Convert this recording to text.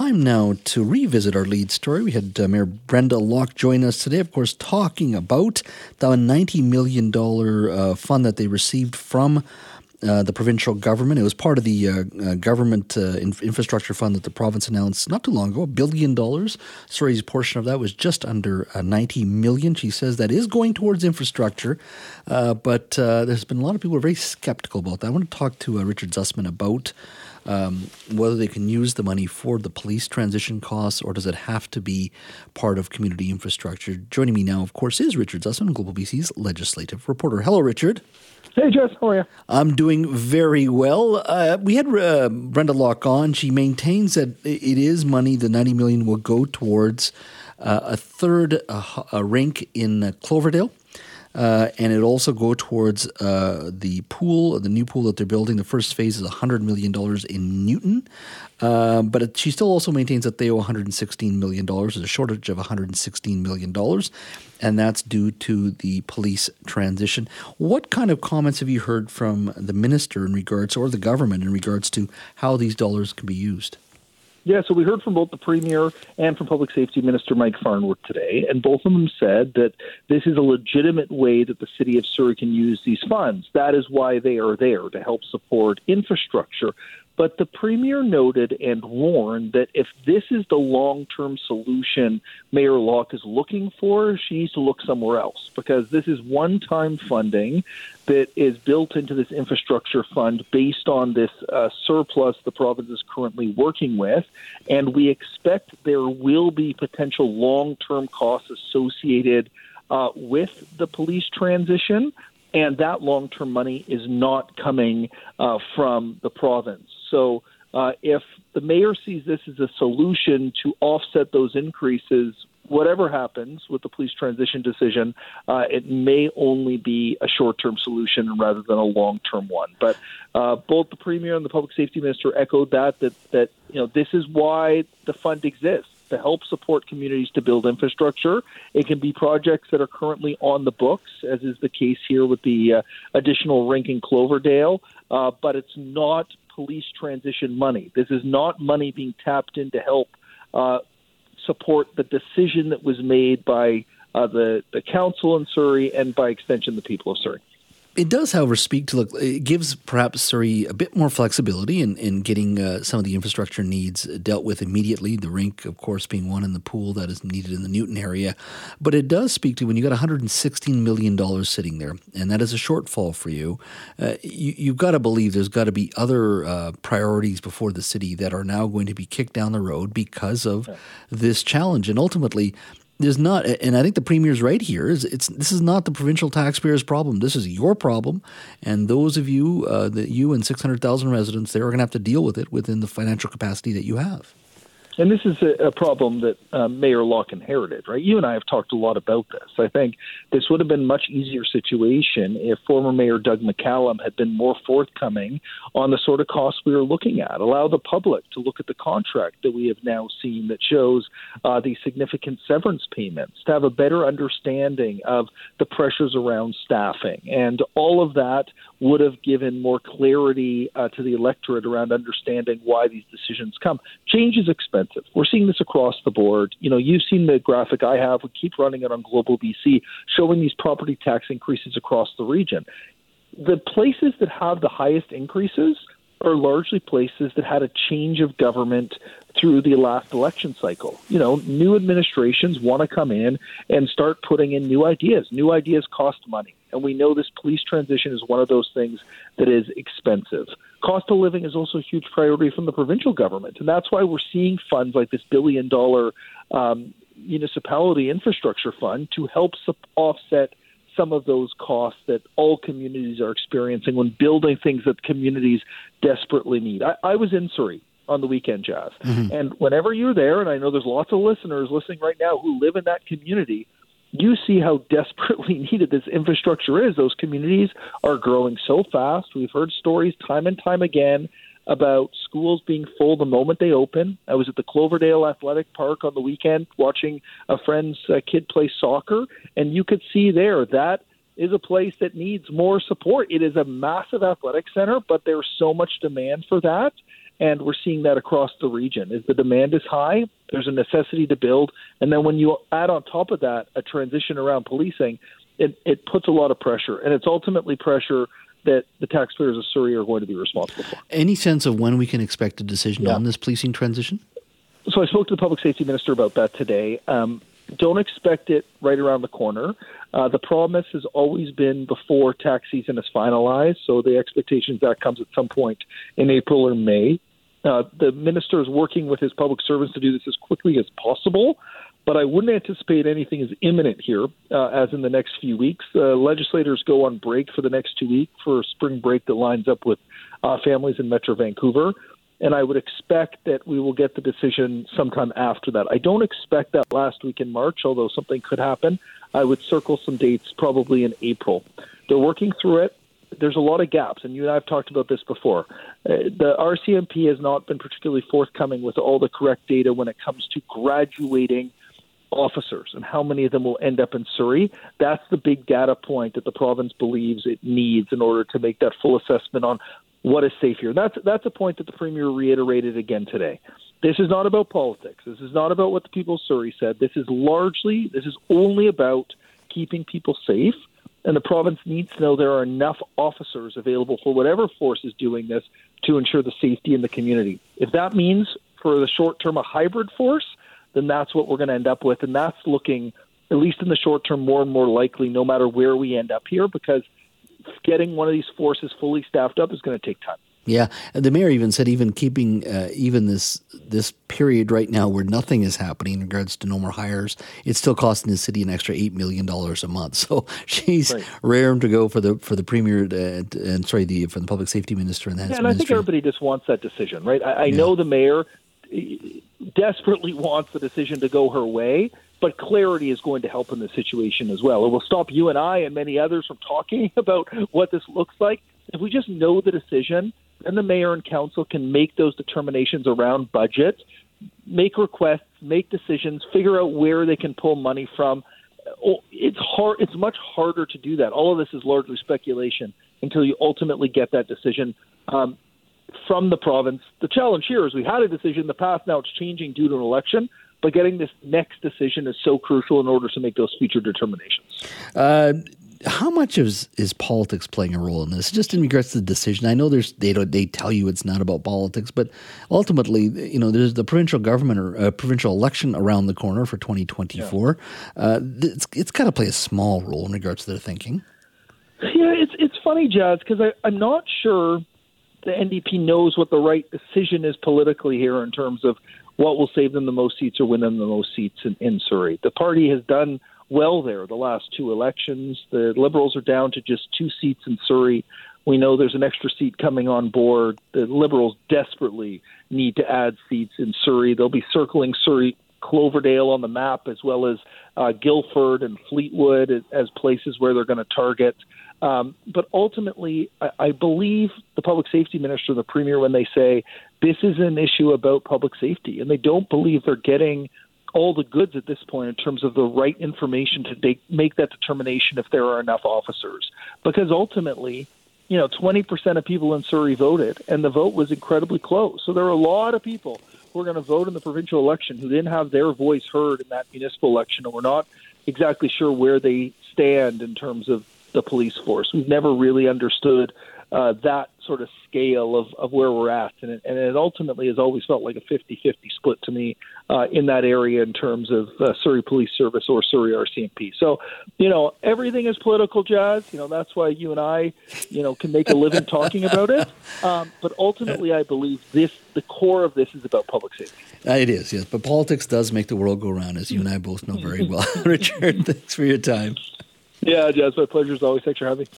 time now to revisit our lead story. We had uh, Mayor Brenda Locke join us today, of course, talking about the $90 million uh, fund that they received from uh, the provincial government. It was part of the uh, uh, government uh, infrastructure fund that the province announced not too long ago, a billion dollars. Surrey's portion of that was just under uh, 90 million. She says that is going towards infrastructure, uh, but there's been a lot of people who are very skeptical about that. I want to talk to Richard Zussman about um, whether they can use the money for the police transition costs or does it have to be part of community infrastructure. Joining me now, of course, is Richard Zussman, Global BC's legislative reporter. Hello, Richard. Hey, Jess, how are you? I'm doing very well. Uh, we had uh, Brenda Locke on. She maintains that it is money. The 90 million will go towards uh, a third uh, a rink in uh, Cloverdale. Uh, and it also go towards uh, the pool, the new pool that they're building. The first phase is $100 million in Newton. Uh, but it, she still also maintains that they owe $116 million. There's a shortage of $116 million, and that's due to the police transition. What kind of comments have you heard from the minister in regards, or the government in regards to how these dollars can be used? Yeah, so we heard from both the Premier and from Public Safety Minister Mike Farnworth today, and both of them said that this is a legitimate way that the City of Surrey can use these funds. That is why they are there to help support infrastructure. But the Premier noted and warned that if this is the long term solution Mayor Locke is looking for, she needs to look somewhere else because this is one time funding that is built into this infrastructure fund based on this uh, surplus the province is currently working with. And we expect there will be potential long term costs associated. Uh, with the police transition, and that long term money is not coming uh, from the province. So uh, if the mayor sees this as a solution to offset those increases, whatever happens with the police transition decision, uh, it may only be a short term solution rather than a long term one. But uh, both the premier and the public safety minister echoed that that that you know this is why the fund exists to help support communities to build infrastructure. It can be projects that are currently on the books, as is the case here with the uh, additional rink in Cloverdale, uh, but it's not police transition money. This is not money being tapped in to help uh, support the decision that was made by uh, the, the council in Surrey and by extension the people of Surrey. It does, however, speak to look. It gives perhaps Surrey a bit more flexibility in, in getting uh, some of the infrastructure needs dealt with immediately. The rink, of course, being one, in the pool that is needed in the Newton area. But it does speak to when you got 116 million dollars sitting there, and that is a shortfall for you. Uh, you have got to believe there's got to be other uh, priorities before the city that are now going to be kicked down the road because of this challenge, and ultimately there's not, and I think the premier's right here. Is it's this is not the provincial taxpayers' problem. This is your problem, and those of you, uh, that you and six hundred thousand residents, they're going to have to deal with it within the financial capacity that you have. And this is a, a problem that uh, Mayor Locke inherited, right? You and I have talked a lot about this. I think this would have been a much easier situation if former Mayor Doug McCallum had been more forthcoming on the sort of costs we were looking at. Allow the public to look at the contract that we have now seen that shows uh, the significant severance payments, to have a better understanding of the pressures around staffing. And all of that would have given more clarity uh, to the electorate around understanding why these decisions come. Change is expensive. We're seeing this across the board. You know, you've seen the graphic I have. We keep running it on Global BC, showing these property tax increases across the region. The places that have the highest increases are largely places that had a change of government through the last election cycle. You know, new administrations want to come in and start putting in new ideas. New ideas cost money. And we know this police transition is one of those things that is expensive. Cost of living is also a huge priority from the provincial government. And that's why we're seeing funds like this billion dollar um, municipality infrastructure fund to help offset some of those costs that all communities are experiencing when building things that communities desperately need. I, I was in Surrey on the weekend, Jazz. Mm-hmm. And whenever you're there, and I know there's lots of listeners listening right now who live in that community, you see how desperately needed this infrastructure is. Those communities are growing so fast. We've heard stories time and time again about schools being full the moment they open. I was at the Cloverdale Athletic Park on the weekend watching a friend's uh, kid play soccer, and you could see there that is a place that needs more support. It is a massive athletic center, but there's so much demand for that and we're seeing that across the region. Is the demand is high, there's a necessity to build, and then when you add on top of that a transition around policing, it, it puts a lot of pressure, and it's ultimately pressure that the taxpayers of Surrey are going to be responsible for. Any sense of when we can expect a decision yeah. on this policing transition? So I spoke to the public safety minister about that today. Um, don't expect it right around the corner. Uh, the promise has always been before tax season is finalized, so the expectation is that comes at some point in April or May. Uh, the minister is working with his public servants to do this as quickly as possible, but I wouldn't anticipate anything as imminent here uh, as in the next few weeks. Uh, legislators go on break for the next two weeks for spring break that lines up with uh, families in Metro Vancouver and I would expect that we will get the decision sometime after that. I don't expect that last week in March, although something could happen. I would circle some dates probably in April. They're working through it. There's a lot of gaps, and you and I have talked about this before. Uh, the RCMP has not been particularly forthcoming with all the correct data when it comes to graduating officers and how many of them will end up in Surrey. That's the big data point that the province believes it needs in order to make that full assessment on what is safe here. That's that's a point that the premier reiterated again today. This is not about politics. This is not about what the people of Surrey said. This is largely, this is only about keeping people safe. And the province needs to know there are enough officers available for whatever force is doing this to ensure the safety in the community. If that means for the short term a hybrid force, then that's what we're going to end up with. And that's looking, at least in the short term, more and more likely no matter where we end up here because getting one of these forces fully staffed up is going to take time. Yeah, the mayor even said even keeping uh, even this this period right now where nothing is happening in regards to no more hires, it's still costing the city an extra eight million dollars a month. So she's right. raring to go for the for the premier uh, and sorry the for the public safety minister and the yeah, and I think everybody just wants that decision, right? I, I yeah. know the mayor desperately wants the decision to go her way, but clarity is going to help in the situation as well. It will stop you and I and many others from talking about what this looks like. If we just know the decision, then the mayor and council can make those determinations around budget, make requests, make decisions, figure out where they can pull money from. Oh, it's hard. It's much harder to do that. All of this is largely speculation until you ultimately get that decision. Um, from the province. The challenge here is we had a decision in the past, now it's changing due to an election. But getting this next decision is so crucial in order to make those future determinations. Uh, how much is is politics playing a role in this? Just in regards to the decision, I know there's they don't they tell you it's not about politics, but ultimately, you know, there's the provincial government or uh, provincial election around the corner for 2024. Yeah. Uh, it's it's got to play a small role in regards to their thinking. Yeah, it's it's funny, Jazz, because I'm not sure the NDP knows what the right decision is politically here in terms of what will save them the most seats or win them the most seats in, in Surrey. The party has done well there the last two elections. The Liberals are down to just two seats in Surrey. We know there's an extra seat coming on board. The Liberals desperately need to add seats in Surrey. They'll be circling Surrey, Cloverdale on the map, as well as uh, Guildford and Fleetwood as, as places where they're going to target. Um, but ultimately, I, I believe the public safety minister, and the premier, when they say this is an issue about public safety, and they don't believe they're getting all the goods at this point in terms of the right information to make, make that determination if there are enough officers. Because ultimately, you know, 20% of people in Surrey voted, and the vote was incredibly close. So there are a lot of people who are going to vote in the provincial election who didn't have their voice heard in that municipal election, and we're not exactly sure where they stand in terms of the police force. We've never really understood uh, that sort of scale of, of where we're at. And it, and it ultimately has always felt like a 50 50 split to me uh, in that area in terms of uh, Surrey Police Service or Surrey RCMP. So, you know, everything is political, Jazz. You know, that's why you and I, you know, can make a living talking about it. Um, but ultimately, I believe this, the core of this is about public safety. Uh, it is, yes. But politics does make the world go round, as you and I both know very well. Richard, thanks for your time. Yeah, Jazz, my pleasure as always. Thanks for having me.